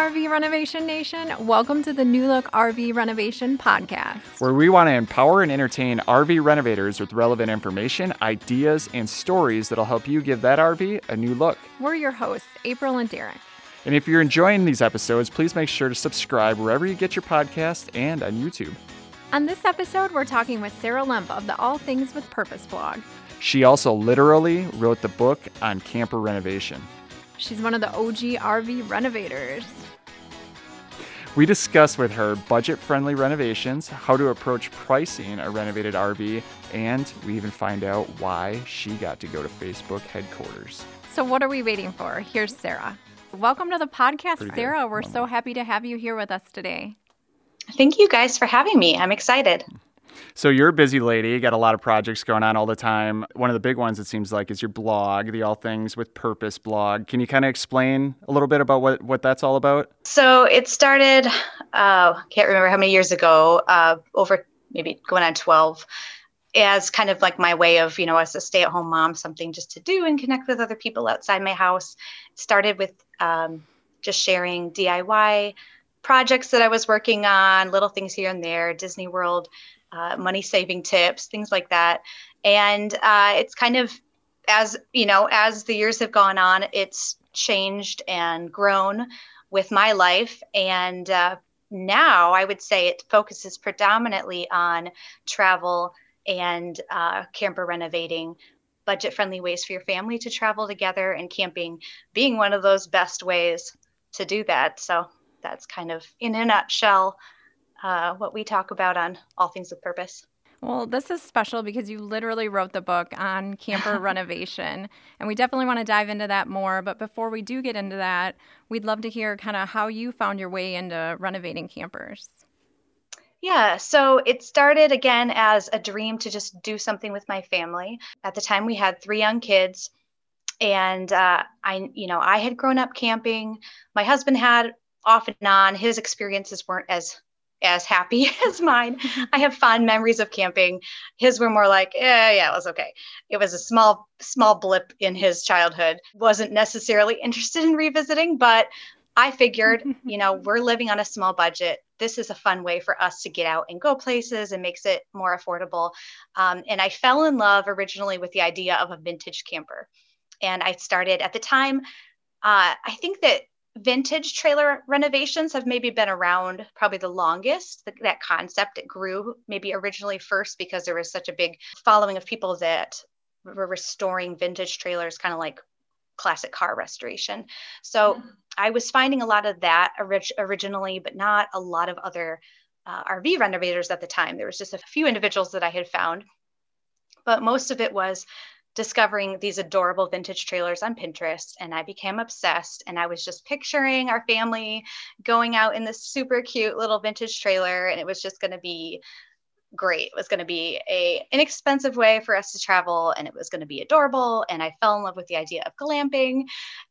RV Renovation Nation. Welcome to the New Look RV Renovation Podcast, where we want to empower and entertain RV renovators with relevant information, ideas, and stories that'll help you give that RV a new look. We're your hosts, April and Derek. And if you're enjoying these episodes, please make sure to subscribe wherever you get your podcast and on YouTube. On this episode, we're talking with Sarah Lemp of the All Things with Purpose blog. She also literally wrote the book on camper renovation. She's one of the OG RV renovators. We discuss with her budget friendly renovations, how to approach pricing a renovated RV, and we even find out why she got to go to Facebook headquarters. So, what are we waiting for? Here's Sarah. Welcome to the podcast, Pretty Sarah. Good. We're so happy to have you here with us today. Thank you guys for having me. I'm excited. So you're a busy lady, got a lot of projects going on all the time. One of the big ones it seems like is your blog, the All Things with Purpose blog. Can you kind of explain a little bit about what what that's all about? So it started uh can't remember how many years ago, uh over maybe going on 12 as kind of like my way of, you know, as a stay-at-home mom, something just to do and connect with other people outside my house. It started with um, just sharing DIY projects that I was working on, little things here and there, Disney World uh, money saving tips, things like that. And uh, it's kind of as you know, as the years have gone on, it's changed and grown with my life. And uh, now I would say it focuses predominantly on travel and uh, camper renovating, budget friendly ways for your family to travel together, and camping being one of those best ways to do that. So that's kind of in a nutshell uh, what we talk about on All Things with Purpose. Well, this is special because you literally wrote the book on camper renovation. And we definitely want to dive into that more. But before we do get into that, we'd love to hear kind of how you found your way into renovating campers. Yeah, so it started again as a dream to just do something with my family. At the time, we had three young kids, and uh, I, you know, I had grown up camping. My husband had off and on. His experiences weren't as as happy as mine. I have fond memories of camping. His were more like, yeah, yeah, it was okay. It was a small, small blip in his childhood. Wasn't necessarily interested in revisiting, but I figured, you know, we're living on a small budget. This is a fun way for us to get out and go places and makes it more affordable. Um, and I fell in love originally with the idea of a vintage camper. And I started at the time, uh, I think that vintage trailer renovations have maybe been around probably the longest. The, that concept it grew maybe originally first because there was such a big following of people that were restoring vintage trailers kind of like classic car restoration. So mm-hmm. i was finding a lot of that orig- originally but not a lot of other uh, rv renovators at the time. There was just a few individuals that i had found. But most of it was discovering these adorable vintage trailers on Pinterest and I became obsessed and I was just picturing our family going out in this super cute little vintage trailer and it was just going to be great. It was going to be a inexpensive way for us to travel and it was going to be adorable and I fell in love with the idea of glamping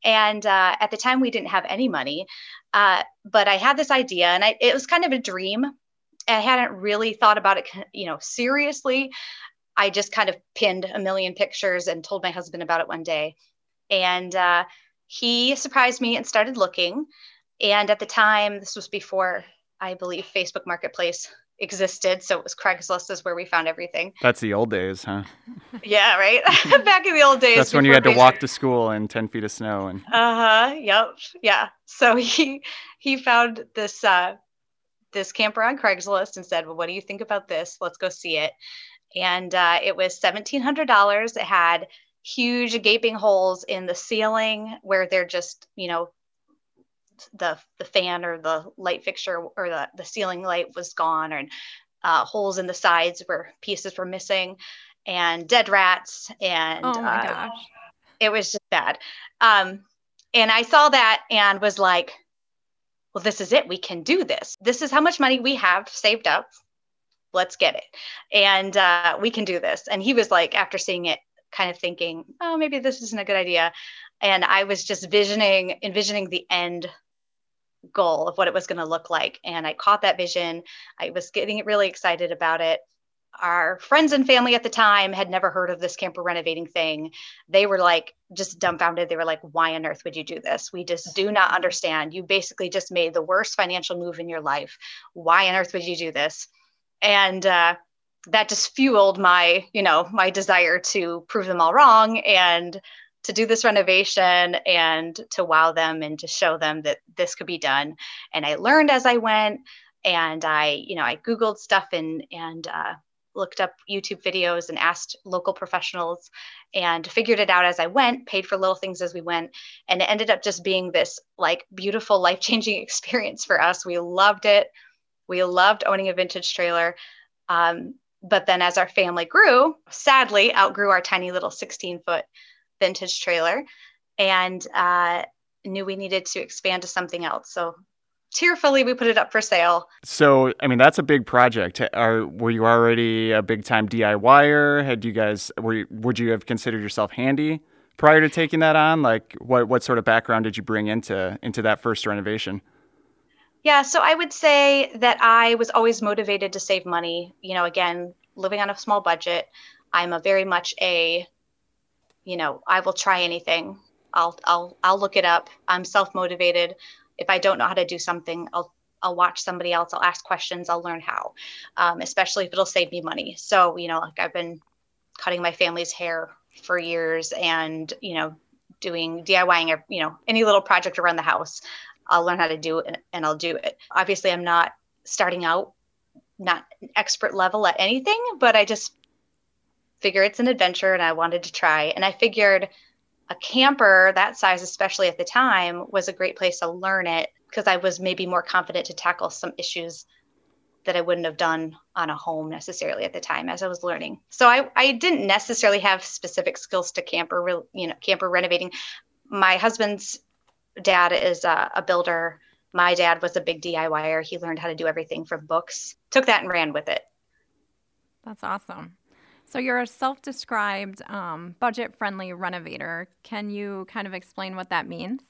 and uh, at the time we didn't have any money uh, but I had this idea and I, it was kind of a dream I hadn't really thought about it, you know, seriously I just kind of pinned a million pictures and told my husband about it one day. And uh, he surprised me and started looking. And at the time, this was before I believe Facebook Marketplace existed. So it was Craigslist is where we found everything. That's the old days, huh? yeah, right. Back in the old days. That's when you had to walk to school in 10 feet of snow. And uh huh. Yep. Yeah. So he he found this uh, this camper on Craigslist and said, "Well, what do you think about this? Let's go see it." And uh, it was $1,700. It had huge gaping holes in the ceiling where they're just, you know, the the fan or the light fixture or the, the ceiling light was gone and uh, holes in the sides where pieces were missing and dead rats and oh my uh, gosh. it was just bad um, and i saw that and was like well this is it we can do this this is how much money we have saved up let's get it and uh, we can do this and he was like after seeing it kind of thinking oh maybe this isn't a good idea and i was just visioning envisioning the end goal of what it was going to look like and i caught that vision i was getting really excited about it our friends and family at the time had never heard of this camper renovating thing. They were like just dumbfounded. They were like, why on earth would you do this? We just do not understand. You basically just made the worst financial move in your life. Why on earth would you do this? And uh, that just fueled my, you know, my desire to prove them all wrong and to do this renovation and to wow them and to show them that this could be done. And I learned as I went and I, you know, I Googled stuff and, and, uh, looked up YouTube videos and asked local professionals and figured it out as I went, paid for little things as we went. And it ended up just being this like beautiful, life changing experience for us. We loved it. We loved owning a vintage trailer. Um, but then as our family grew, sadly outgrew our tiny little 16 foot vintage trailer and uh, knew we needed to expand to something else. So tearfully we put it up for sale. So, I mean, that's a big project. Are were you already a big time DIYer? Had you guys were you, would you have considered yourself handy prior to taking that on? Like what what sort of background did you bring into into that first renovation? Yeah, so I would say that I was always motivated to save money. You know, again, living on a small budget, I'm a very much a you know, I will try anything. I'll I'll I'll look it up. I'm self-motivated if I don't know how to do something, I'll I'll watch somebody else. I'll ask questions. I'll learn how, um, especially if it'll save me money. So you know, like I've been cutting my family's hair for years, and you know, doing DIYing you know any little project around the house. I'll learn how to do it, and, I'll do it. Obviously, I'm not starting out, not expert level at anything, but I just figure it's an adventure, and I wanted to try. And I figured a camper that size, especially at the time, was a great place to learn it because I was maybe more confident to tackle some issues that I wouldn't have done on a home necessarily at the time as I was learning. So I, I didn't necessarily have specific skills to camper, you know, camper renovating. My husband's dad is a, a builder. My dad was a big DIYer. He learned how to do everything from books, took that and ran with it. That's awesome. So you're a self-described um, budget-friendly renovator. Can you kind of explain what that means?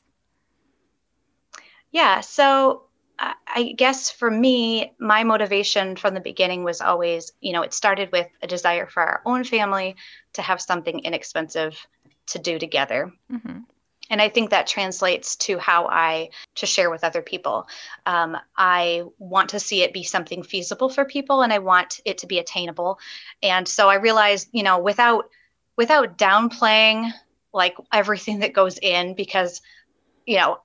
Yeah. So I guess for me, my motivation from the beginning was always, you know, it started with a desire for our own family to have something inexpensive to do together. Mm-hmm and i think that translates to how i to share with other people. Um, i want to see it be something feasible for people and i want it to be attainable. And so i realized you know without without downplaying like everything that goes in because you know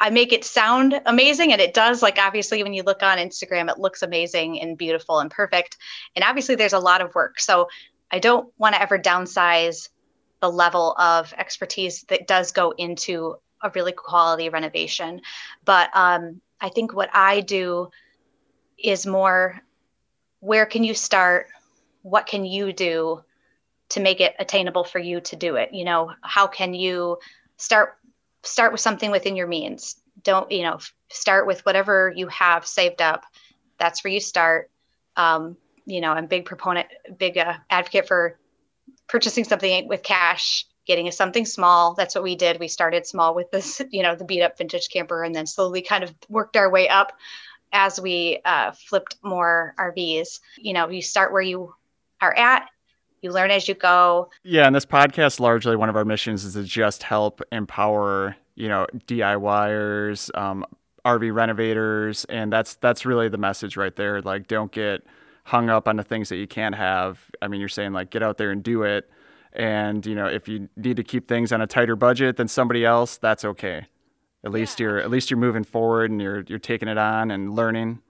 I make it sound amazing and it does. Like obviously when you look on Instagram it looks amazing and beautiful and perfect. And obviously there's a lot of work. So I don't want to ever downsize the level of expertise that does go into a really quality renovation. But um, I think what I do is more where can you start? What can you do to make it attainable for you to do it? You know, how can you start start with something within your means? Don't, you know, start with whatever you have saved up. That's where you start. Um, you know, I'm big proponent, big uh, advocate for purchasing something with cash getting something small. That's what we did. We started small with this you know the beat up vintage camper and then slowly kind of worked our way up as we uh, flipped more rvs you know you start where you are at you learn as you go. Yeah and this podcast largely one of our missions is to just help empower you know diyers um, rv renovators and that's that's really the message right there. Like don't get hung up on the things that you can't have. I mean, you're saying like get out there and do it. And you know, if you need to keep things on a tighter budget than somebody else, that's okay. At least yeah. you're at least you're moving forward and you're you're taking it on and learning.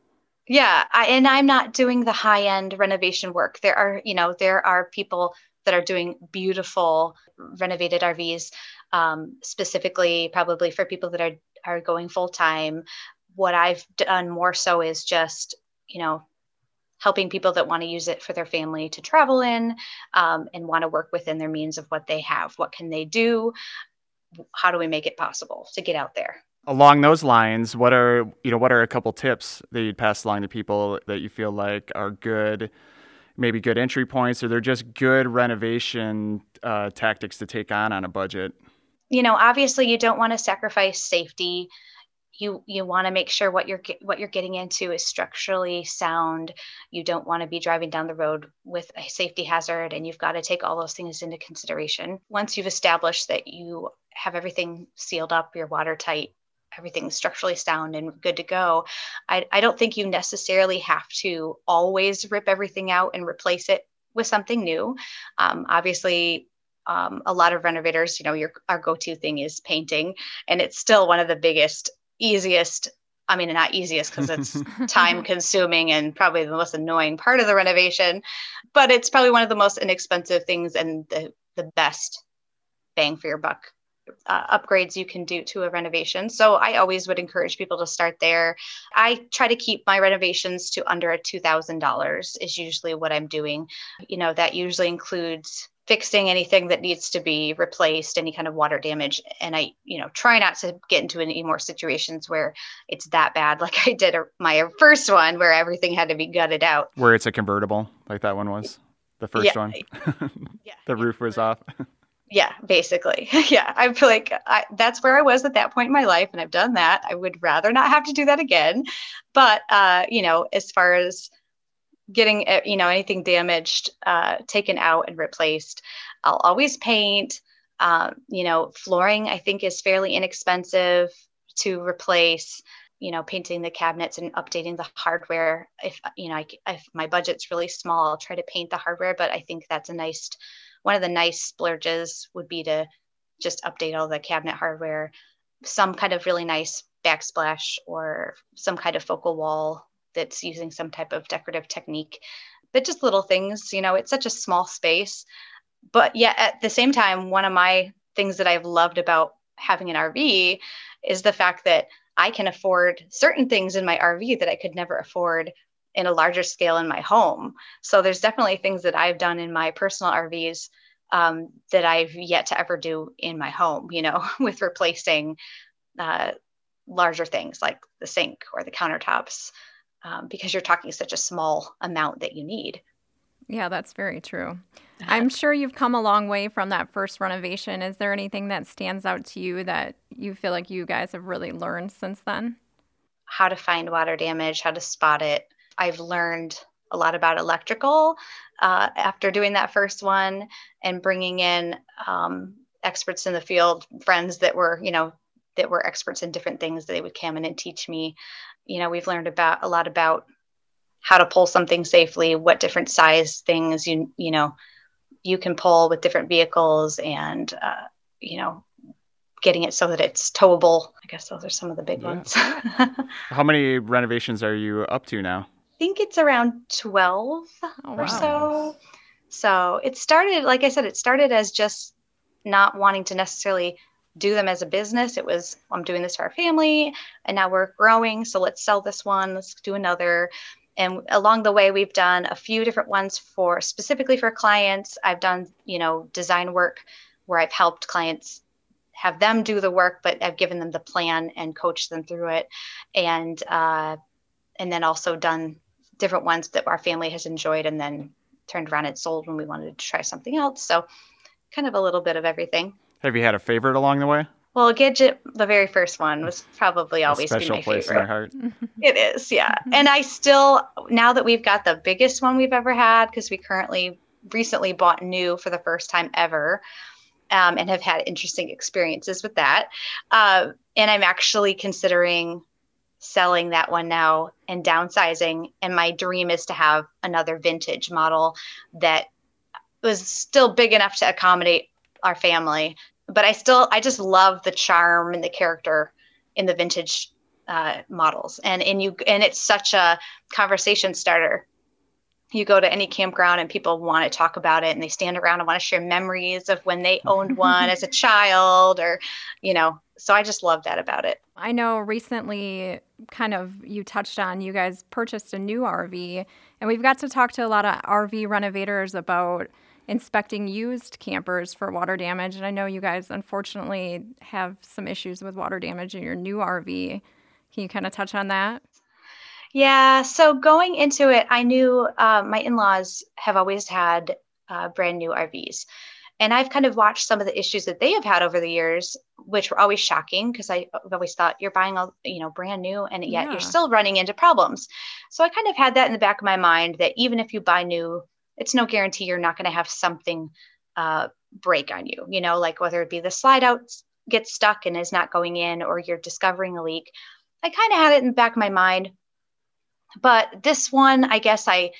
Yeah, I, and I'm not doing the high end renovation work. There are, you know, there are people that are doing beautiful renovated RVs, um, specifically probably for people that are are going full time. What I've done more so is just, you know, helping people that want to use it for their family to travel in um, and want to work within their means of what they have. What can they do? How do we make it possible to get out there? Along those lines, what are you know what are a couple tips that you'd pass along to people that you feel like are good, maybe good entry points, or they're just good renovation uh, tactics to take on on a budget? You know, obviously, you don't want to sacrifice safety you you want to make sure what you're what you're getting into is structurally sound. You don't want to be driving down the road with a safety hazard and you've got to take all those things into consideration. Once you've established that you have everything sealed up you're watertight everything's structurally sound and good to go I, I don't think you necessarily have to always rip everything out and replace it with something new. Um, obviously um, a lot of renovators, you know, your our go-to thing is painting, and it's still one of the biggest easiest I mean, not easiest because it's time consuming and probably the most annoying part of the renovation, but it's probably one of the most inexpensive things and the, the best bang for your buck uh, upgrades you can do to a renovation. So I always would encourage people to start there. I try to keep my renovations to under a $2,000 is usually what I'm doing. You know, that usually includes fixing anything that needs to be replaced, any kind of water damage. And I, you know, try not to get into any more situations where it's that bad, like I did a, my first one where everything had to be gutted out. Where it's a convertible, like that one was, the first yeah. one. yeah. the roof was off. yeah, basically. yeah. I feel like I, that's where I was at that point in my life. And I've done that. I would rather not have to do that again. But, uh, you know, as far as, getting eh, you know anything damaged uh, taken out and replaced. I'll always paint um, you know flooring i think is fairly inexpensive to replace you know painting the cabinets and updating the hardware. If you know I, if my budget's really small i'll try to paint the hardware but i think that's a nice one of the nice splurges would be to just update all the cabinet hardware. Some kind of really nice backsplash or some kind of focal wall that's using some type of decorative technique but just little things you know it's such a small space. But yet at the same time one of my things that i've loved about having an rv is the fact that i can afford certain things in my rv that i could never afford in a larger scale in my home. So there's definitely things that i've done in my personal rvs um, that i've yet to ever do in my home you know with replacing uh, larger things like the sink or the countertops um, because you're talking such a small amount that you need. Yeah, that's very true. I'm sure you've come a long way from that first renovation. Is there anything that stands out to you that you feel like you guys have really learned since then? How to find water damage, how to spot it. I've learned a lot about electrical uh, after doing that first one and bringing in um, experts in the field, friends that were, you know, that were experts in different things. They would come in and teach me you know, we've learned about a lot about how to pull something safely, what different size things you you know you can pull with different vehicles, and uh, you know, getting it so that it's towable. I guess those are some of the big yeah. ones. How many renovations are you up to now? I think it's around twelve oh, or wow. so. So it started, like I said, it started as just not wanting to necessarily do them as a business. It was, I'm doing this for our family, and now we're growing. So let's sell this one, let's do another. And along the way, we've done a few different ones for specifically for clients. I've done, you know, design work where I've helped clients have them do the work, but I've given them the plan and coached them through it. And, uh, and then also done different ones that our family has enjoyed and then turned around and sold when we wanted to try something else. So kind of a little bit of everything. Have you had a favorite along the way? Well, Gidget, the very first one, was probably always a special my place favorite. in heart. It is, yeah. And I still, now that we've got the biggest one we've ever had, because we currently recently bought new for the first time ever, um, and have had interesting experiences with that. Uh, and I'm actually considering selling that one now and downsizing. And my dream is to have another vintage model that was still big enough to accommodate our family. But I still, I just love the charm and the character in the vintage uh, models, and and you and it's such a conversation starter. You go to any campground and people want to talk about it, and they stand around and want to share memories of when they owned one as a child, or you know. So I just love that about it. I know recently, kind of, you touched on you guys purchased a new RV, and we've got to talk to a lot of RV renovators about inspecting used campers for water damage. And I know you guys unfortunately have some issues with water damage in your new RV. Can you kind of touch on that? Yeah. So going into it, I knew uh, my in laws have always had uh, brand new RVs. And I've kind of watched some of the issues that they have had over the years, which were always shocking because I've always thought you're buying all, you know, brand new and yet yeah. you're still running into problems. So I kind of had that in the back of my mind that even if you buy new, it's no guarantee you're not going to have something uh, break on you, you know, like whether it be the slide out gets stuck and is not going in or you're discovering a leak. I kind of had it in the back of my mind. But this one, I guess I,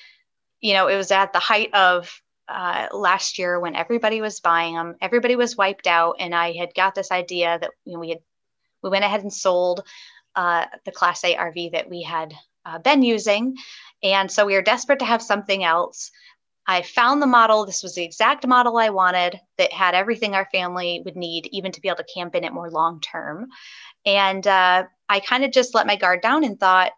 you know, it was at the height of uh, last year when everybody was buying them, everybody was wiped out, and I had got this idea that you know, we had we went ahead and sold uh, the Class A RV that we had uh, been using, and so we were desperate to have something else. I found the model. This was the exact model I wanted that had everything our family would need, even to be able to camp in it more long term. And uh, I kind of just let my guard down and thought,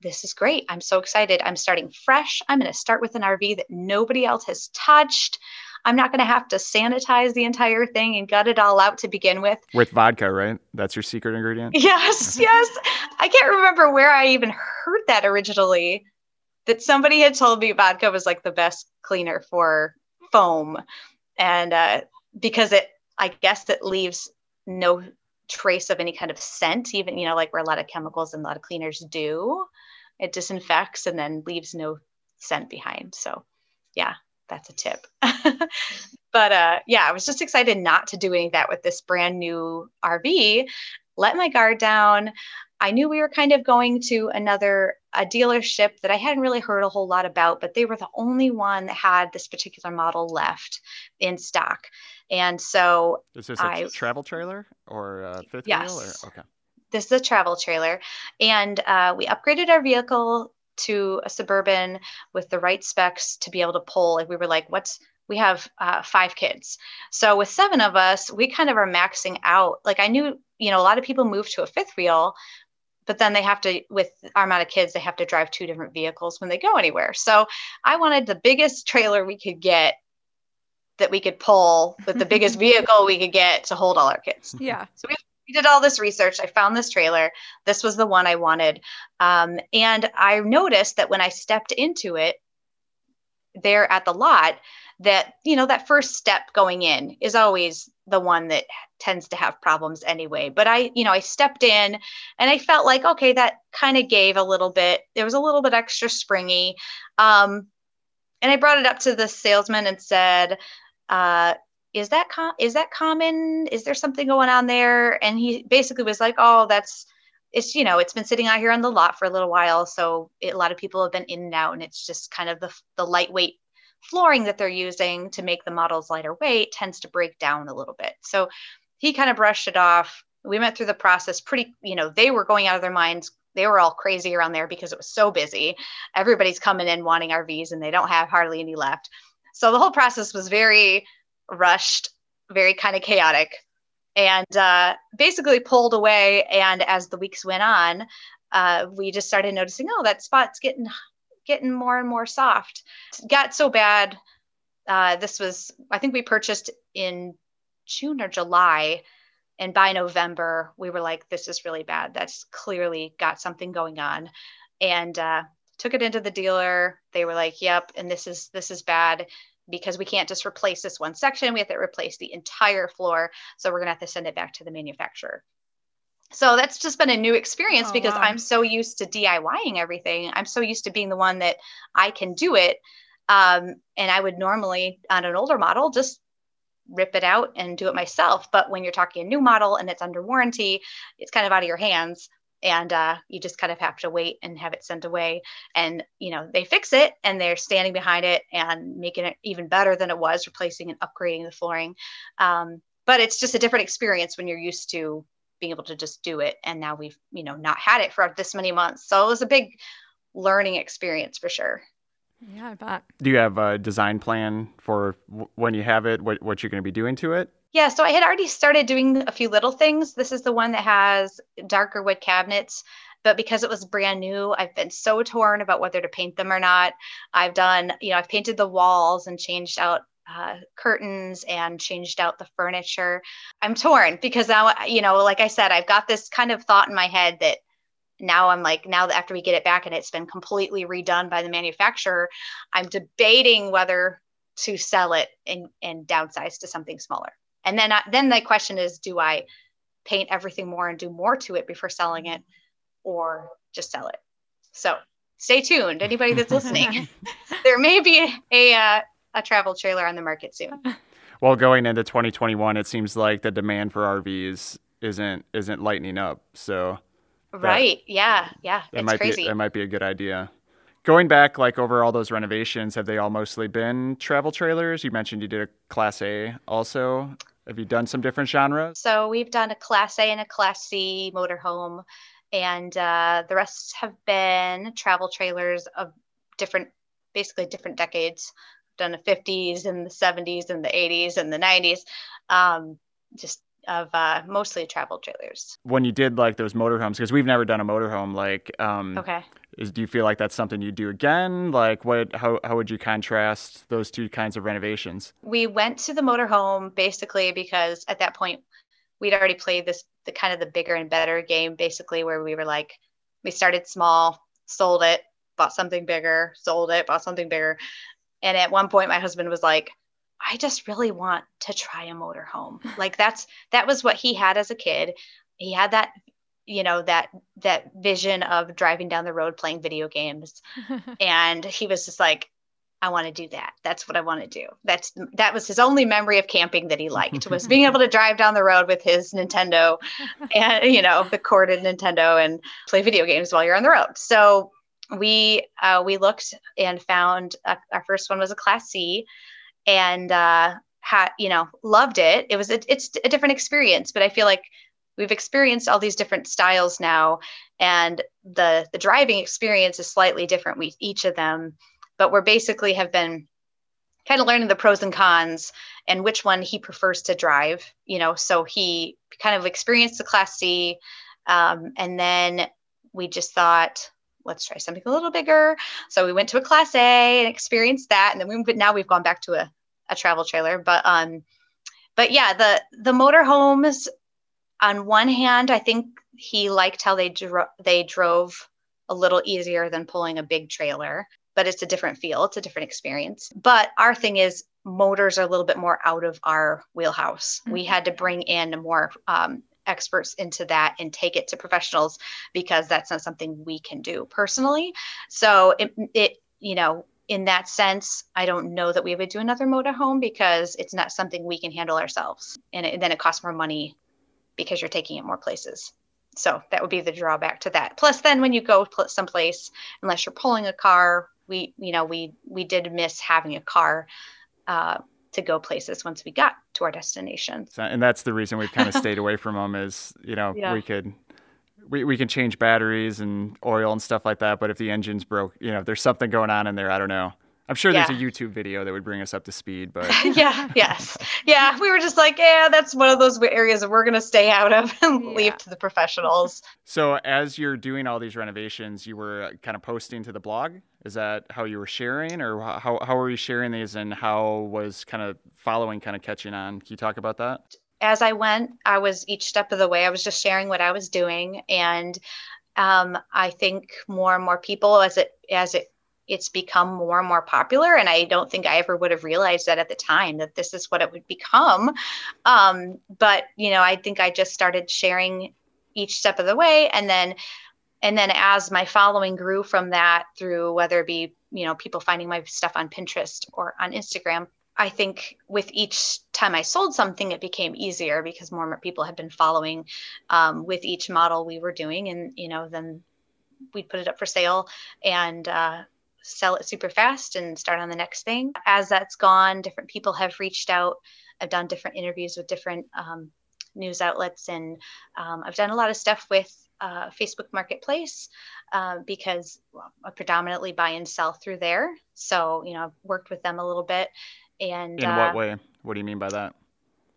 this is great. I'm so excited. I'm starting fresh. I'm going to start with an RV that nobody else has touched. I'm not going to have to sanitize the entire thing and gut it all out to begin with. With vodka, right? That's your secret ingredient? Yes, yes. I can't remember where I even heard that originally. That somebody had told me vodka was like the best cleaner for foam. And uh, because it, I guess it leaves no trace of any kind of scent, even, you know, like where a lot of chemicals and a lot of cleaners do. It disinfects and then leaves no scent behind. So, yeah, that's a tip. but uh, yeah, I was just excited not to do any of that with this brand new RV. Let my guard down. I knew we were kind of going to another a dealership that I hadn't really heard a whole lot about, but they were the only one that had this particular model left in stock. And so is this a I, travel trailer or a fifth yes. wheel? Or? Okay. This is a travel trailer. And uh, we upgraded our vehicle to a suburban with the right specs to be able to pull. Like we were like, what's we have uh, five kids. So with seven of us, we kind of are maxing out. Like I knew, you know, a lot of people move to a fifth wheel, but then they have to, with our amount of kids, they have to drive two different vehicles when they go anywhere. So I wanted the biggest trailer we could get that we could pull with the biggest vehicle we could get to hold all our kids. Yeah. So we, we did all this research. I found this trailer. This was the one I wanted. Um, and I noticed that when I stepped into it there at the lot, that, you know, that first step going in is always the one that tends to have problems anyway. But I, you know, I stepped in and I felt like, okay, that kind of gave a little bit, there was a little bit extra springy. Um, and I brought it up to the salesman and said, uh, is that com- is that common? Is there something going on there? And he basically was like, oh, that's it's you know it's been sitting out here on the lot for a little while, so it, a lot of people have been in and out, and it's just kind of the the lightweight flooring that they're using to make the models lighter weight tends to break down a little bit. So he kind of brushed it off. We went through the process pretty, you know, they were going out of their minds. They were all crazy around there because it was so busy. Everybody's coming in wanting RVs and they don't have hardly any left. So the whole process was very rushed, very kind of chaotic, and uh, basically pulled away. And as the weeks went on, uh, we just started noticing, oh, that spot's getting getting more and more soft. It got so bad. Uh, this was, I think we purchased in June or July. And by November, we were like, this is really bad. That's clearly got something going on. And uh, took it into the dealer. They were like, yep, and this is this is bad because we can't just replace this one section. We have to replace the entire floor. So we're going to have to send it back to the manufacturer. So that's just been a new experience oh, because wow. I'm so used to DIYing everything. I'm so used to being the one that I can do it. Um, and I would normally, on an older model, just rip it out and do it myself. But when you're talking a new model and it's under warranty, it's kind of out of your hands and uh, you just kind of have to wait and have it sent away and you know they fix it and they're standing behind it and making it even better than it was replacing and upgrading the flooring um, but it's just a different experience when you're used to being able to just do it. And now we've you know not had it for this many months. So it was a big learning experience for sure. Yeah i bet. Do you have a design plan for w- when you have it what, what you're going to be doing to it? Yeah, so I had already started doing a few little things. This is the one that has darker wood cabinets, but because it was brand new, I've been so torn about whether to paint them or not. I've done, you know, I've painted the walls and changed out uh, curtains and changed out the furniture. I'm torn because now, you know, like I said, I've got this kind of thought in my head that now I'm like, now that after we get it back and it's been completely redone by the manufacturer, I'm debating whether to sell it and, and downsize to something smaller. And then, I, then the question is, do I paint everything more and do more to it before selling it or just sell it? So stay tuned. Anybody that's listening, there may be a, uh, a travel trailer on the market soon. Well, going into 2021, it seems like the demand for RVs isn't isn't lightening up. So Right. Yeah. Yeah. that it's might crazy. be that might be a good idea. Going back like over all those renovations, have they all mostly been travel trailers? You mentioned you did a class A also. Have you done some different genres? So we've done a Class A and a Class C motorhome, and uh, the rest have been travel trailers of different, basically different decades. Done the 50s and the 70s and the 80s and the 90s, um, just of uh, mostly travel trailers. When you did like those motorhomes, because we've never done a motorhome, like um, Okay. is do you feel like that's something you'd do again? Like what how how would you contrast those two kinds of renovations? we went to the motorhome basically because at that point we'd already played this the kind of the bigger and better game basically where we were like we started small sold it bought something bigger sold it bought something bigger and at one point my husband was like i just really want to try a motorhome. Like that's that was what he had as a kid. He had that you know that that vision of driving down the road playing video games. And he was just like i want to do that. That's what i want to do. That's that was his only memory of camping that he liked was being able to drive down the road with his nintendo and you know the corded nintendo and play video games while you're on the road. So we uh, we looked and found uh, our first one was a class c and uh had you know loved it. It was a, it's a different experience but i feel like we've experienced all these different styles now and the the driving experience is slightly different with each of them but we're basically have been kind of learning the pros and cons and which one he prefers to drive you know so he kind of experienced the class c um, and then we just thought let's try something a little bigger. So we went to a class a and experienced that. And then we but now we've gone back to a, a travel trailer. But um but yeah the the motorhomes on one hand i think he liked how they dro- they drove a little easier than pulling a big trailer but it's a different feel it's a different experience. But our thing is motors are a little bit more out of our wheelhouse. We had to bring in more um, experts into that and take it to professionals because that's not something we can do personally. So it, it you know in that sense i don't know that we would do another motorhome because it's not something we can handle ourselves. And it, then it costs more money because you're taking it more places. So that would be the drawback to that. Plus then when you go pl- someplace unless you're pulling a car we you know we we did miss having a car uh, to go places once we got to our destination So, and that's the reason we've kind of stayed away from them is you know Yeah. we could we, we can change batteries and oil and stuff like that but if the engine's broke you know if there's something going on in there i don't know i'm sure there's a youtube video that would bring us up to speed but yeah yes. Yeah we were just like yeah that's one of those areas that we're going to stay out of and Yeah. leave to the professionals. So as you're doing all these renovations you were uh, kind of posting to the blog? Is that how you were sharing or how, how were you sharing these and how was kind of following kind of catching on? Can you talk about that? As I went, I was each step of the way, I was just sharing what I was doing. And um, I think more and more people as it as it it's become more and more popular. And I don't think I ever would have realized that at the time that this is what it would become. Um, but you know, I think I just started sharing each step of the way and then and then as my following grew from that through whether it be you know people finding my stuff on pinterest or on instagram I think with each time I sold something, it became easier because more and more people had been following um, with each model we were doing, and you know, then we'd put it up for sale and uh, sell it super fast and start on the next thing. As that's gone, different people have reached out. I've done different interviews with different um, news outlets, and um, I've done a lot of stuff with uh, Facebook Marketplace uh, because well, I predominantly buy and sell through there. So you know, I've worked with them a little bit. And in uh, what way what do you mean by that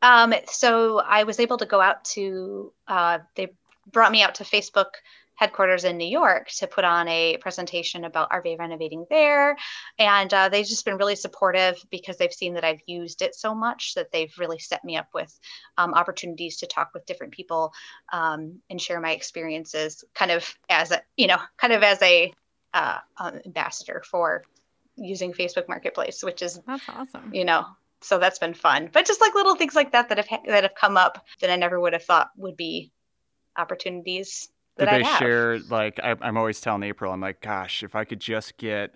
um, so I was able to go out to, uh, they brought me out to Facebook headquarters in New York to put on a presentation about RV renovating there. And uh, they've just been really supportive because they've seen that I've used it so much that they've really set me up with um, opportunities to talk with different people um, and share my experiences kind of as a, you know, kind of as a, uh, ambassador for using Facebook Marketplace, which is that's awesome. You know, so that's been fun. But just like little things like that that have that have come up that I never would have thought would be opportunities. Did they share like I, I'm always telling April, I'm like, gosh, if I could just get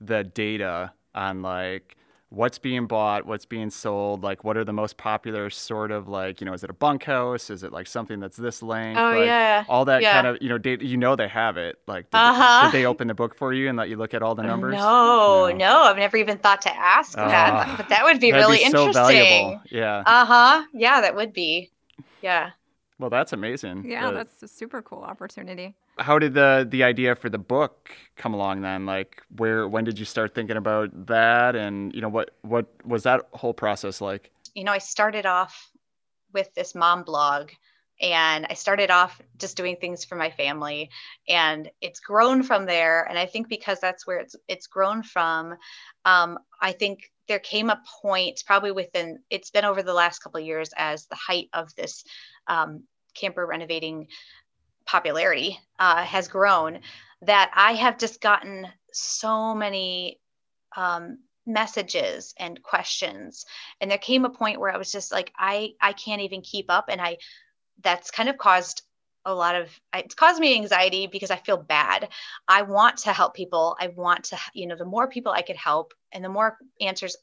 the data on like what's being bought, what's being sold, like what are the most popular sort of like, you know, is it a bunkhouse? Is it like something that's this length? Oh like, yeah. All that yeah. kind of, you know, data, you know they have it. Like did, uh-huh. they, did they open the book for you and let you look at all the numbers? No, no, no I've never even thought to ask uh, that, but that would be really be interesting. So valuable. Yeah. Uh-huh. Yeah, that would be. Yeah. Well, that's amazing. Yeah, that's a super cool opportunity. How did the the idea for the book come along then? Like, where when did you start thinking about that, and you know what what was that whole process like? You know, I started off with this mom blog, and I started off just doing things for my family, and it's grown from there. And I think because that's where it's it's grown from, um, I think there came a point probably within it's been over the last couple of years as the height of this um, camper renovating popularity uh, has grown that I have just gotten so many um, messages and questions and there came a point where I was just like I I can't even keep up and I that's kind of caused a lot of it's caused me anxiety because I feel bad. I want to help people. I want to you know the more people I could help and the more answers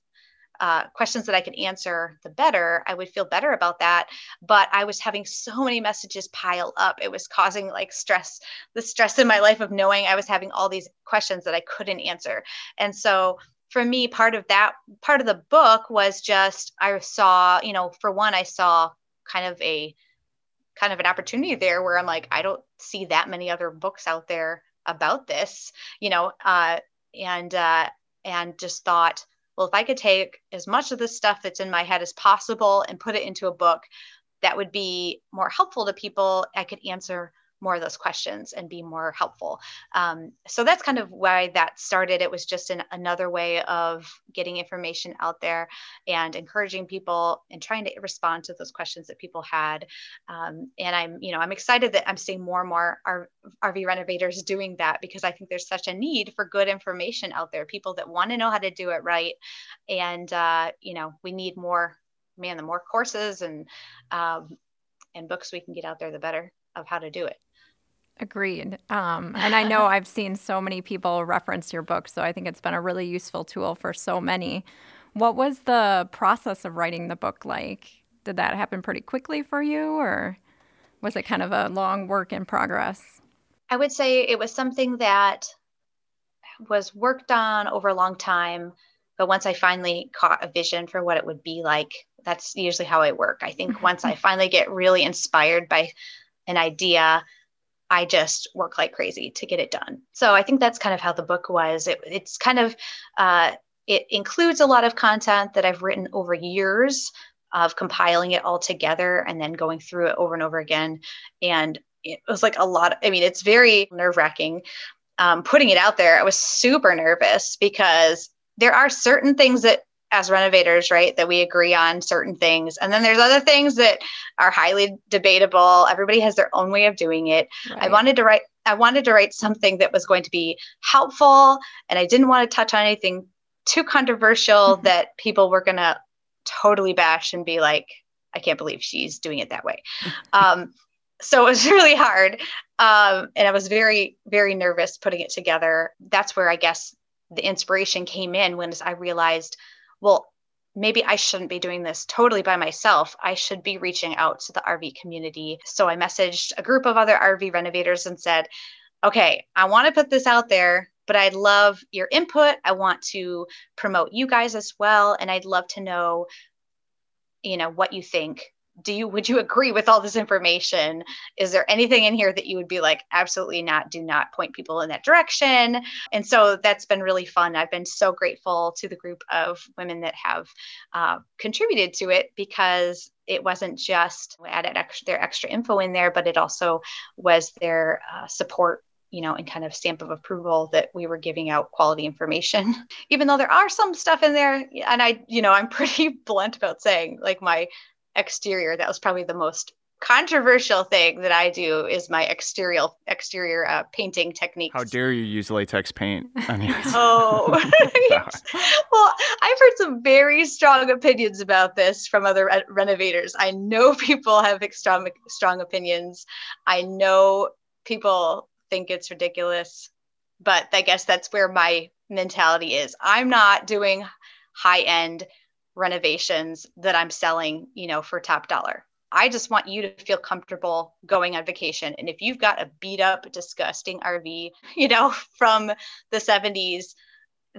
uh, questions that I could answer, the better. I would feel better about that. But I was having so many messages pile up. It was causing like stress, the stress in my life of knowing I was having all these questions that I couldn't answer. And so for me, part of that, part of the book was just I saw, you know, for one, I saw kind of a kind of an opportunity there where I'm like, I don't see that many other books out there about this, you know, uh, and uh, and just thought, well, if I could take as much of the stuff that's in my head as possible and put it into a book that would be more helpful to people, I could answer more of those questions and be more helpful. Um, so that's kind of why that started. It was just an, another way of getting information out there and encouraging people and trying to respond to those questions that people had. Um, and I'm, you know, I'm excited that I'm seeing more and more RV renovators doing that because I think there's such a need for good information out there. People that want to know how to do it right, and uh, you know, we need more. Man, the more courses and um, and books we can get out there, the better of how to do it. Agreed. Um, and I know I've seen so many people reference your book, so I think it's been a really useful tool for so many. What was the process of writing the book like? Did that happen pretty quickly for you, or was it kind of a long work in progress? I would say it was something that was worked on over a long time. But once I finally caught a vision for what it would be like, that's usually how I work. I think once I finally get really inspired by an idea, I just work like crazy to get it done. So I think that's kind of how the book was. It, it's kind of, uh, it includes a lot of content that I've written over years of compiling it all together and then going through it over and over again. And it was like a lot. Of, I mean, it's very nerve wracking um, putting it out there. I was super nervous because there are certain things that as renovators, right, that we agree on certain things. And then there's other things that are highly debatable. Everybody has their own way of doing it. Right. I wanted to write I wanted to write something that was going to be helpful and I didn't want to touch on anything too controversial mm-hmm. that people were going to totally bash and be like I can't believe she's doing it that way. Um, so it was really hard. Um, and I was very, very nervous putting it together. That's where I guess the inspiration came in when I realized well, maybe I shouldn't be doing this totally by myself. I should be reaching out to the RV community. So I messaged a group of other RV renovators and said, okay, I want to put this out there, but I'd love your input. I want to promote you guys as well. And I'd love to know, you know, what you think do you would you agree with all this information? Is there anything in here that you would be like absolutely not do not point people in that direction? And so that's been really fun. I've been so grateful to the group of women that have uh, contributed to it because it wasn't just added extra, their extra info in there but it also was their uh, support you know, and kind of stamp of approval that we were giving out quality information. Even though there are some stuff in there, and I, you know, I'm pretty blunt about saying like my exterior that was probably the most controversial thing that I do is my exterior exterior uh, painting techniques. How dare you use latex paint? oh, well, I've heard some very strong opinions about this from other re- renovators. I know people have strong strong opinions. I know people think it's ridiculous, but I guess that's where my mentality is. I'm not doing high end renovations that I'm selling, you know, for top dollar. I just want you to feel comfortable going on vacation. And if you've got a beat up, disgusting RV, you know, from the 70s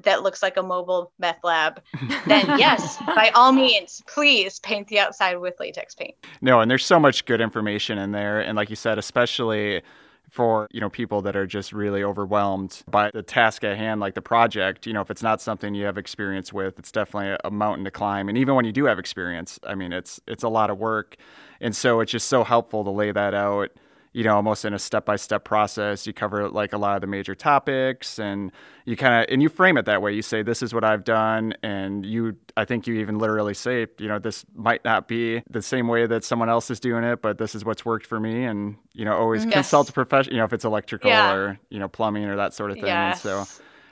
that looks like a mobile meth lab, then yes, by all means, please paint the outside with latex paint. No, and there's so much good information in there. And like you said, especially for you know people that are just really overwhelmed by the task at hand like the project you know if it's not something you have experience with it's definitely a mountain to climb. And even when you do have experience i mean it's it's a lot of work. And so it's just so helpful to lay that out you know, almost in a step by step process. You cover like a lot of the major topics and you kind of, and you frame it that way. You say, this is what I've done. And you, I think you even literally say, you know, this might not be the same way that someone else is doing it, but this is what's worked for me. And, you know, always mm-hmm. yes. consult a professional, you know, if it's electrical yeah. or, you know, plumbing or that sort of thing. Yes. so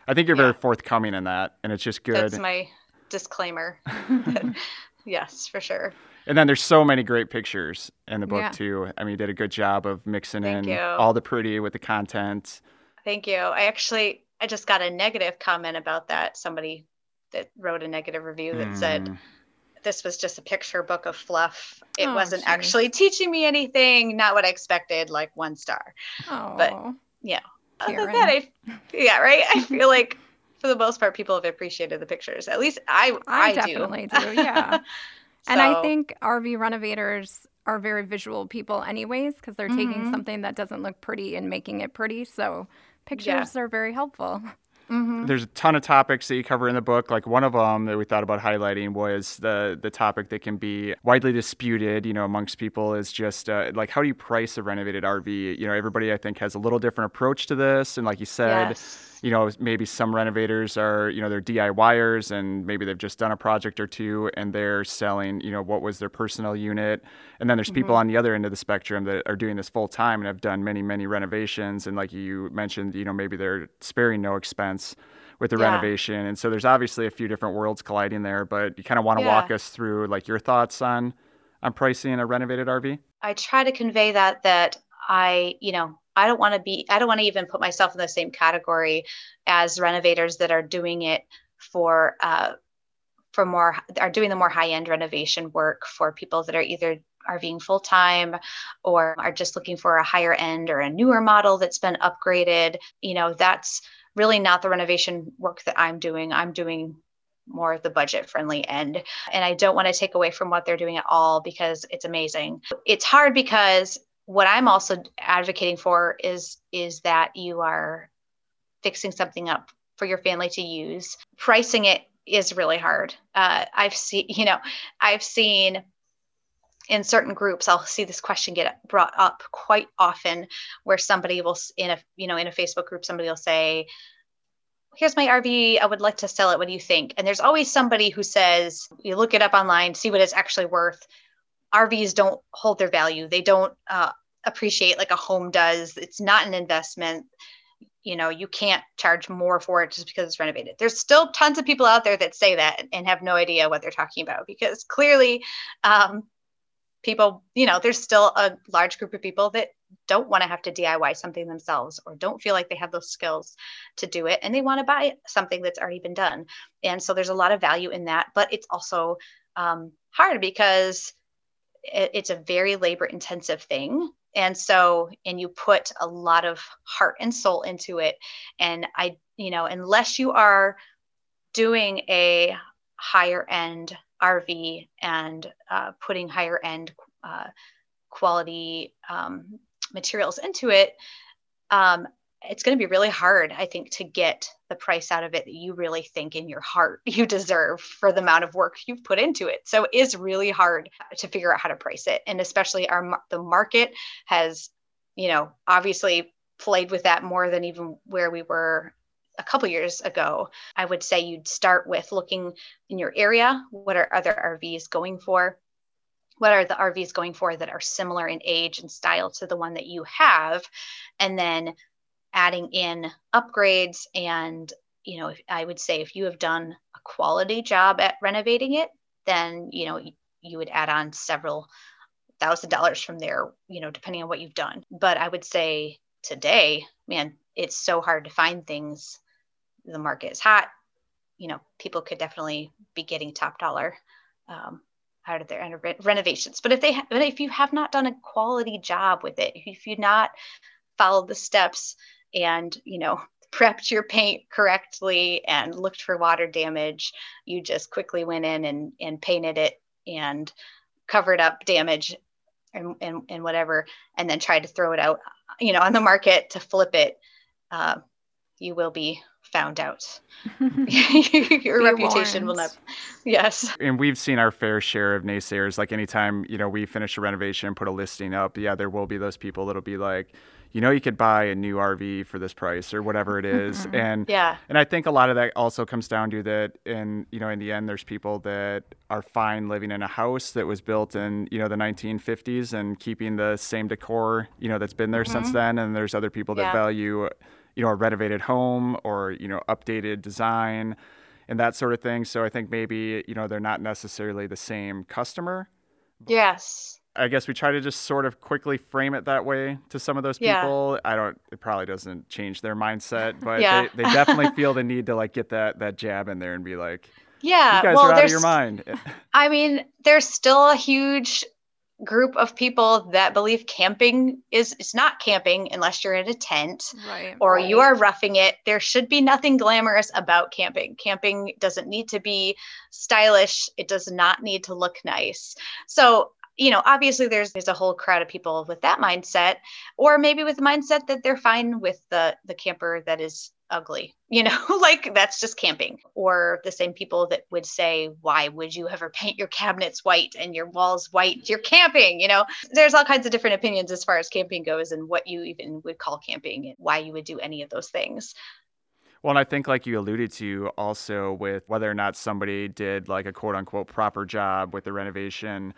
I think you're yeah. very forthcoming in that. And it's just good. That's my disclaimer. yes, for sure. And then there's so many great pictures in the book yeah. too. I mean, you did a good job of mixing Thank in you. all the pretty with the content. Thank you. I actually I just got a negative comment about that. Somebody that wrote a negative review that mm. said hmm. this was just a picture book of fluff. It oh, wasn't geez. actually teaching me anything, not what I expected, like one star. Oh. But yeah. Other than that, I, yeah, right. I feel like for the most part, people have appreciated the pictures. At least I, I, I definitely do. do yeah. And I think RV renovators are very visual people, anyways, because they're mm-hmm. taking something that doesn't look pretty and making it pretty. So pictures yeah. are very helpful. Mm-hmm. There's a ton of topics that you cover in the book. Like one of them that we thought about highlighting was the the topic that can be widely disputed, you know, amongst people is just uh, like how do you price a renovated RV? You know, everybody I think has a little different approach to this, and like you said. Yes you know, maybe some renovators are, you know, they're DIYers and maybe they've just done a project or two and they're selling, you know, what was their personal unit. And then there's mm-hmm. people on the other end of the spectrum that are doing this full time and have done many, many renovations. And like you mentioned, you know, maybe they're sparing no expense with the yeah. renovation. And so there's obviously a few different worlds colliding there, but you kind of want to yeah. walk us through like your thoughts on on pricing a renovated RV? I try to convey that that I, you know, I don't want to be, I don't want to even put myself in the same category as renovators that are doing it for, uh, for more, are doing the more high end renovation work for people that are either RVing full time or are just looking for a higher end or a newer model that's been upgraded. You know, that's really not the renovation work that I'm doing. I'm doing more of the budget friendly end. And I don't want to take away from what they're doing at all because it's amazing. It's hard because what I'm also advocating for is is that you are fixing something up for your family to use. Pricing it is really hard. Uh, I've seen, you know, I've seen in certain groups, I'll see this question get brought up quite often, where somebody will in a you know in a Facebook group, somebody will say, "Here's my RV. I would like to sell it. What do you think?" And there's always somebody who says, "You look it up online, see what it's actually worth." RVs don't hold their value. They don't uh, appreciate like a home does. It's not an investment. You know, you can't charge more for it just because it's renovated. There's still tons of people out there that say that and have no idea what they're talking about because clearly, um, people, you know, there's still a large group of people that don't want to have to DIY something themselves or don't feel like they have those skills to do it and they want to buy something that's already been done. And so there's a lot of value in that, but it's also um, hard because it's a very labor intensive thing. And so and you put a lot of heart and soul into it. And i you know unless you are doing a higher end rv and uh, putting higher end uh, quality um, materials into it um, it's going to be really hard, I think, to get the price out of it that you really think in your heart you deserve for the amount of work you've put into it. So it is really hard to figure out how to price it, and especially our the market has, you know, obviously played with that more than even where we were a couple years ago. I would say you'd start with looking in your area, what are other RVs going for? what are the RVs going for that are similar in age and style to the one that you have, and then adding in upgrades and you know i would say if you have done a quality job at renovating it then you know you, you would add on several thousand dollars from there you know depending on what you've done. But i would say today man it's so hard to find things. The market is hot. You know people could definitely be getting top dollar um, out of their renovations. But if they ha- if you have not done a quality job with it if you've not followed the steps and you know prepped your paint correctly and looked for water damage you just quickly went in and, and painted it and covered up damage and, and, and whatever and then tried to throw it out you know on the market to flip it uh, you will be found out. Your reputation will not. Yes. And we've seen our fair share of naysayers. Like anytime you know we finish a renovation and put a listing up, yeah, there will be those people that'll be like, you know you could buy a new RV for this price or whatever it is. Mm-hmm. and yeah. And I think a lot of that also comes down to that in you know in the end there's people that are fine living in a house that was built in, you know, the 1950s and keeping the same decor, you know, that's been there mm-hmm. since then and there's other people that yeah. value you know a renovated home or you know updated design and that sort of thing. So I think maybe you know they're not necessarily the same customer. Yes. I guess we try to just sort of quickly frame it that way to some of those people. Yeah. I don't. It probably doesn't change their mindset, but yeah. they, they definitely feel the need to like get that that jab in there and be like, "Yeah, you guys well, are out of your mind." I mean, there's still a huge group of people that believe camping is it's not camping unless you're in a tent right, or right. you are roughing it there should be nothing glamorous about camping camping doesn't need to be stylish it does not need to look nice so you know obviously there's there's a whole crowd of people with that mindset or maybe with the mindset that they're fine with the the camper that is ugly you know like that's just camping. Or the same people that would say why would you ever paint your cabinets white and your walls white? You're camping you know? There's all kinds of different opinions as far as camping goes and what you even would call camping and why you would do any of those things. Well, and I think, like you alluded to, also with whether or not somebody did like a quote unquote proper job with the renovation,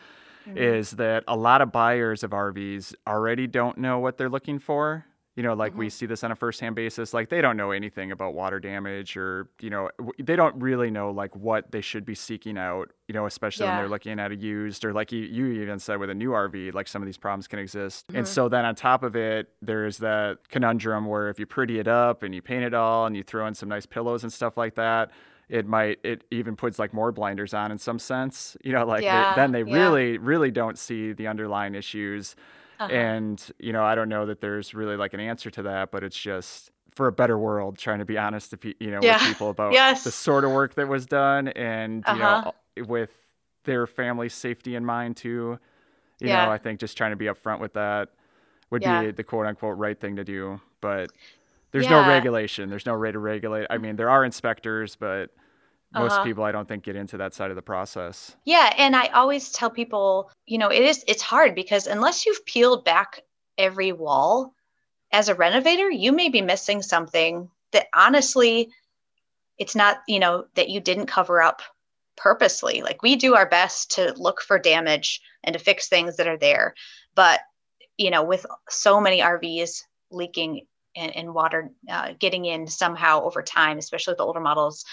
mm-hmm. is that a lot of buyers of RVs already don't know what they're looking for you know like mm-hmm. we see this on a first-hand basis like they don't know anything about water damage or you know they don't really know like what they should be seeking out you know especially yeah. when they're looking at a used or like you, you even said with a new rv like some of these problems can exist mm-hmm. and so then on top of it there's that conundrum where if you pretty it up and you paint it all and you throw in some nice pillows and stuff like that it might it even puts like more blinders on in some sense you know like yeah. they, then they yeah. really really don't see the underlying issues uh-huh. And, you know, I don't know that there's really like an answer to that, but it's just for a better world, trying to be honest to pe- you know, yeah. with people about yes. the sort of work that was done and, uh-huh. you know, uh, with their family safety in mind too. You yeah. know, I think just trying to be upfront with that would be the quote unquote right thing to do. But there's no regulation. There's no way to regulate. I mean, there are inspectors, but most uh-huh. people i don't think get into that side of the process yeah and i always tell people you know it is it's hard because unless you've peeled back every wall as a renovator you may be missing something that honestly it's not you know that you didn't cover up purposely like we do our best to look for damage and to fix things that are there but you know with so many rvs leaking and, and water uh, getting in somehow over time especially with the older models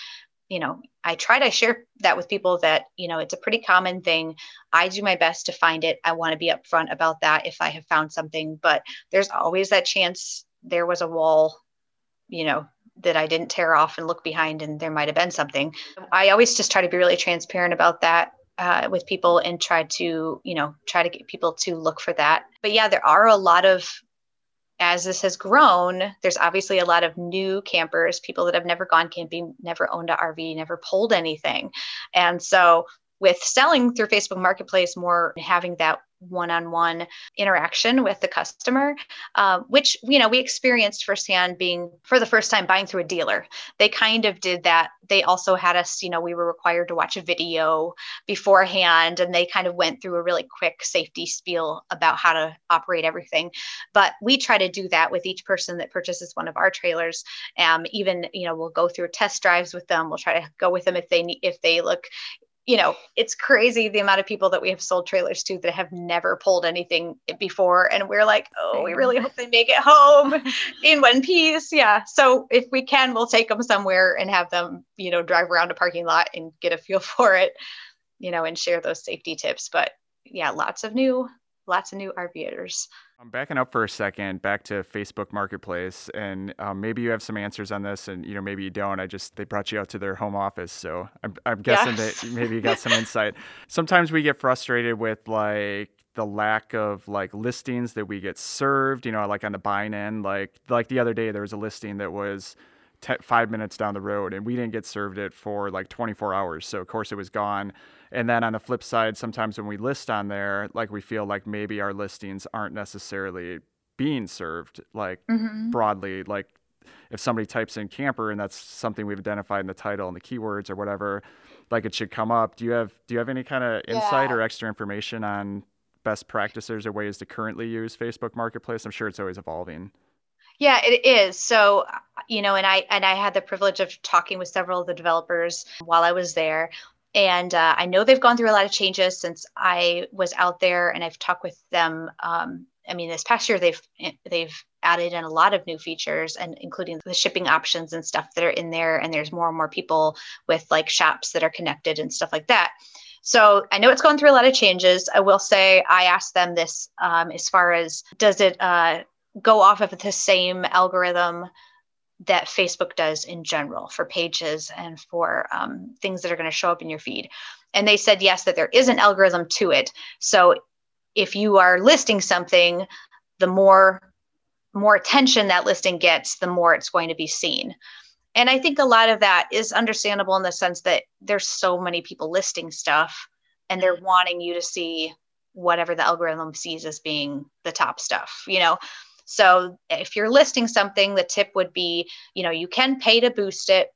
you know, I try to share that with people that, you know, it's a pretty common thing. I do my best to find it. I want to be upfront about that if I have found something, but there's always that chance there was a wall, you know, that I didn't tear off and look behind and there might have been something. I always just try to be really transparent about that uh, with people and try to, you know, try to get people to look for that. But yeah, there are a lot of as this has grown, there's obviously a lot of new campers, people that have never gone camping, never owned an RV, never pulled anything. And so with selling through Facebook Marketplace, more having that one-on-one interaction with the customer uh, which you know we experienced firsthand being for the first time buying through a dealer. They kind of did that. They also had us you know we were required to watch a video beforehand and they kind of went through a really quick safety spiel about how to operate everything. But we try to do that with each person that purchases one of our trailers. Um, even you know we'll go through test drives with them. We'll try to go with them if they need if they look you know, it's crazy the amount of people that we have sold trailers to that have never pulled anything before. And we're like, oh, we really hope they make it home in one piece. Yeah. So if we can, we'll take them somewhere and have them, you know, drive around a parking lot and get a feel for it, you know, and share those safety tips. But yeah, lots of new, lots of new RVers. I'm backing up for a second, back to Facebook Marketplace, and um, maybe you have some answers on this, and you know maybe you don't. I just they brought you out to their home office, so I'm, I'm guessing yes. that maybe you got some insight. Sometimes we get frustrated with like the lack of like listings that we get served. You know, like on the buying end, like like the other day there was a listing that was five minutes down the road, and we didn't get served it for like 24 hours. So of course it was gone. And then on the flip side, sometimes when we list on there, like we feel like maybe our listings aren't necessarily being served like mm-hmm. broadly. Like if somebody types in camper and that's something we've identified in the title and the keywords or whatever, like it should come up. Do you have do you have any kind of insight yeah. or extra information on best practices or ways to currently use Facebook Marketplace? I'm sure it's always evolving. Yeah, it is. So, you know, and I and I had the privilege of talking with several of the developers while I was there. And uh, I know they've gone through a lot of changes since I was out there, and I've talked with them. Um, I mean, this past year they've they've added in a lot of new features, and including the shipping options and stuff that are in there. And there's more and more people with like shops that are connected and stuff like that. So I know it's gone through a lot of changes. I will say I asked them this um, as far as does it uh, go off of the same algorithm that Facebook does in general for pages and for um, things that are going to show up in your feed. And they said, yes, that there is an algorithm to it. So if you are listing something, the more more attention that listing gets, the more it's going to be seen. And I think a lot of that is understandable in the sense that there's so many people listing stuff and they're wanting you to see whatever the algorithm sees as being the top stuff, you know. So if you're listing something, the tip would be, you know, you can pay to boost it.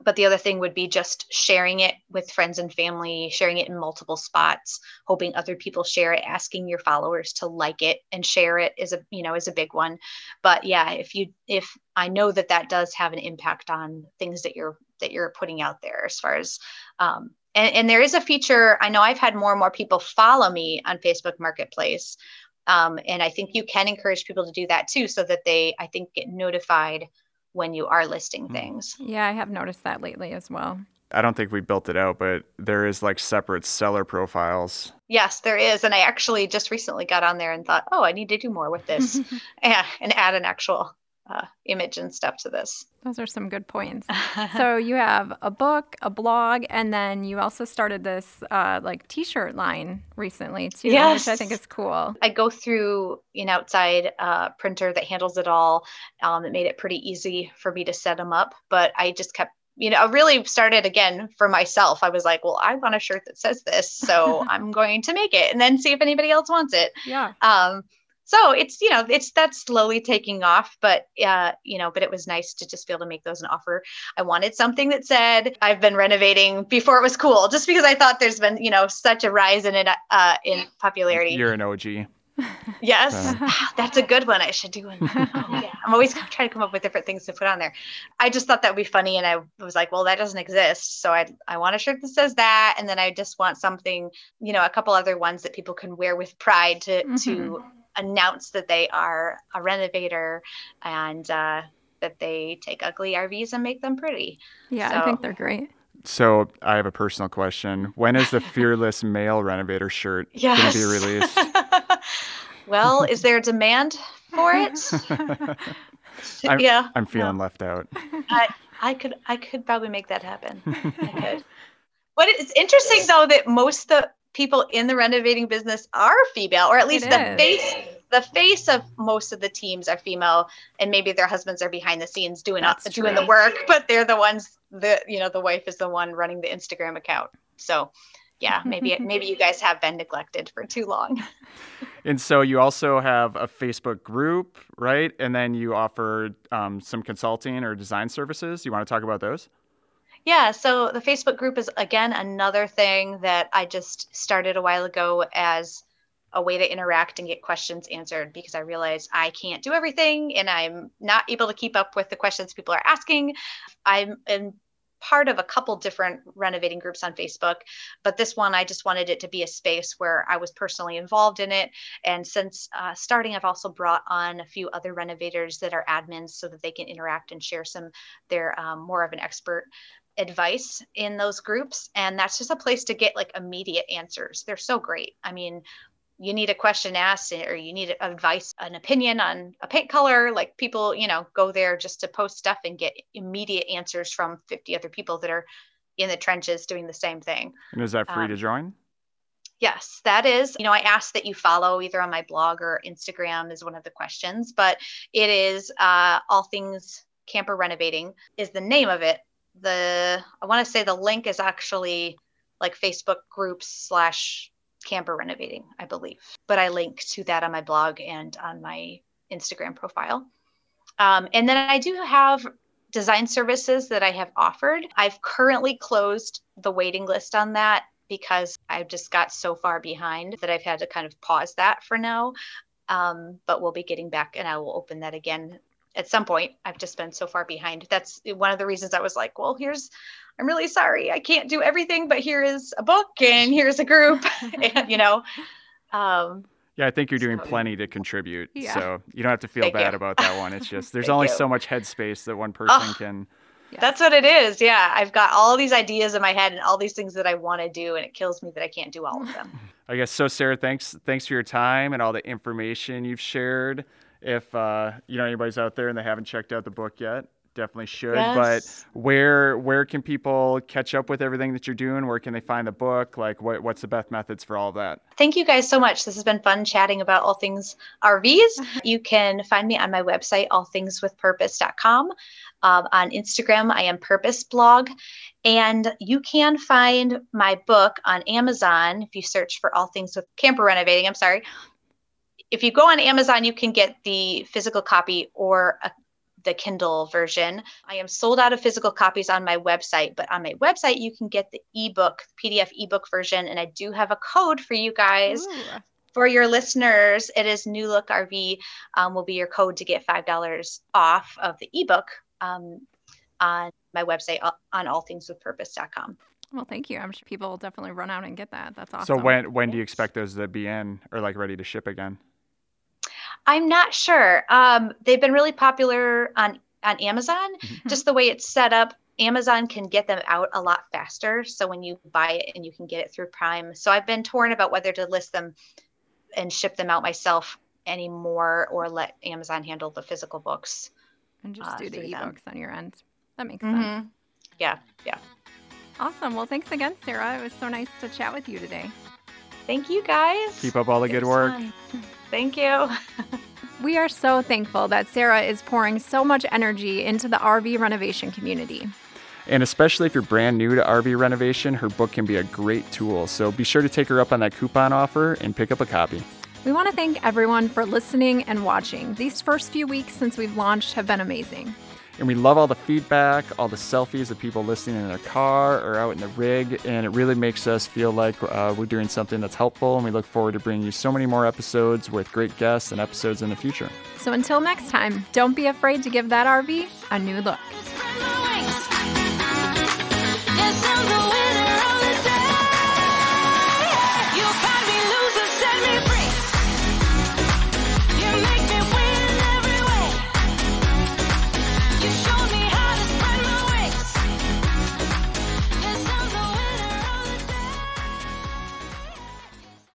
But the other thing would be just sharing it with friends and family, sharing it in multiple spots, hoping other people share it, asking your followers to like it and share it is a, you know, is a big one. But yeah, if you, if I know that that does have an impact on things that you're, that you're putting out there as far as, um, and, and, there is a feature i know i've had more and more people follow me on facebook marketplace um, and I think you can encourage people to do that too, so that they, I think, get notified when you are listing hmm. things. Yeah, I have noticed that lately as well. I don't think we built it out, but there is like separate seller profiles. Yes, there is. And I actually just recently got on there and thought, oh, I need to do more with this yeah, and add an actual uh, image and stuff to this. Those are some good points. so you have a book, a blog, and then you also started this uh, like T-shirt line recently too, yes. which I think is cool. I go through an outside uh, printer that handles it all. Um, it made it pretty easy for me to set them up, but I just kept you know, I really started again for myself. I was like, well, I want a shirt that says this, so I'm going to make it and then see if anybody else wants it. Yeah. Um, so it's you know it's that's slowly taking off but uh you know but it was nice to just be able to make those an offer. I wanted something that said i've been renovating before it was cool just because i thought there's been you know such a rise in it uh in popularity. You're an og yes. Uh. that's a good one. I should do one. Oh, yeah. i'm always trying to come up with different things to put on there. I just thought that would be funny and i was like well that doesn't exist so i i want a shirt that says that and then i just want something you know a couple other ones that people can wear with pride to mm-hmm. to announce that they are a renovator and uh, that they take ugly RVs and make them pretty. Yeah, so. I think they're great. So I have a personal question. When is the Fearless Male Renovator shirt yes. going to be released? well, is there a demand for it? I'm, yeah, I'm feeling no. left out. I, I could I could probably make that happen. I could. But it's interesting though that most the people in the renovating business are female, or at least it the is. face the face of most of the teams are female, and maybe their husbands are behind the scenes doing up, doing the work, but they're the ones the you know the wife is the one running the Instagram account. So yeah, maybe maybe you guys have been neglected for too long. and so you also have a Facebook group, right? And then you offer um, some consulting or design services. You want to talk about those? Yeah, so the Facebook group is again another thing that I just started a while ago as a way to interact and get questions answered because I realize I can't do everything and I'm not able to keep up with the questions people are asking. I'm in part of a couple different renovating groups on Facebook, but this one I just wanted it to be a space where I was personally involved in it. And since uh, starting, I've also brought on a few other renovators that are admins so that they can interact and share some their um, more of an expert advice in those groups and that's just a place to get like immediate answers. They're so great. I mean you need a question asked or you need advice an opinion on a paint color like people you know go there just to post stuff and get immediate answers from 50 other people that are in the trenches doing the same thing. And is that free um, to join? Yes that is you know i ask that you follow either on my blog or instagram is one of the questions but it is uh, all things camper renovating is the name of it the i want to say the link is actually like facebook groups slash camper renovating, I believe. But I link to that on my blog and on my Instagram profile. Um, and then I do have design services that I have offered. I've currently closed the waiting list on that because I've just got so far behind that I've had to kind of pause that for now. Um, but we'll be getting back and I will open that again at some point. I've just been so far behind. That's one of the reasons I was like, well, here's I'm really sorry. I can't do everything, but here is a book and here's a group. and, you know, um, yeah, I think you're doing so, plenty to contribute. Yeah. So you don't have to feel Thank bad you. about that one. It's just there's only you. so much headspace that one person oh, can. That's what it is. Yeah. I've got all these ideas in my head and all these things that I want to do, and it kills me that I can't do all of them. I guess so, Sarah. Thanks, thanks for your time and all the information you've shared. If uh, you know anybody's out there and they haven't checked out the book yet, definitely should. Yes. But where where can people catch up with everything that you're doing? Where can they find the book? Like what what's the best methods for all of that? Thank you guys so much. This has been fun chatting about all things RVs. You can find me on my website, allthingswithpurpose.com. Um, on Instagram, I am Purpose Blog. And you can find my book on Amazon if you search for All Things with Camper Renovating. I'm sorry. If you go on Amazon, you can get the physical copy or a the Kindle version. I am sold out of physical copies on my website, but on my website, you can get the ebook, PDF ebook version. And I do have a code for you guys. Ooh. For your listeners, it is New Look RV um, will be your code to get $5 off of the ebook um, on my website on allthingswithpurpose.com. Well, thank you. I'm sure people will definitely run out and get that. That's awesome. So when when do you expect those to be in or like ready to ship again? I'm not sure. Um, they've been really popular on on Amazon. Mm-hmm. Just the way it's set up, Amazon can get them out a lot faster. So when you buy it and you can get it through Prime. So I've been torn about whether to list them and ship them out myself anymore or let Amazon handle the physical books. And just uh, do the ebooks them. on your end. That makes mm-hmm. sense. Yeah, yeah. Awesome. Well, thanks again, Sarah. It was so nice to chat with you today. Thank you, guys. Keep up all the it good work. Fun. Thank you. we are so thankful that Sarah is pouring so much energy into the RV renovation community. And especially if you're brand new to RV renovation, her book can be a great tool. So be sure to take her up on that coupon offer and pick up a copy. We want to thank everyone for listening and watching. These first few weeks since we've launched have been amazing. And we love all the feedback, all the selfies of people listening in their car or out in the rig. And it really makes us feel like uh, we're doing something that's helpful. And we look forward to bringing you so many more episodes with great guests and episodes in the future. So until next time, don't be afraid to give that RV a new look.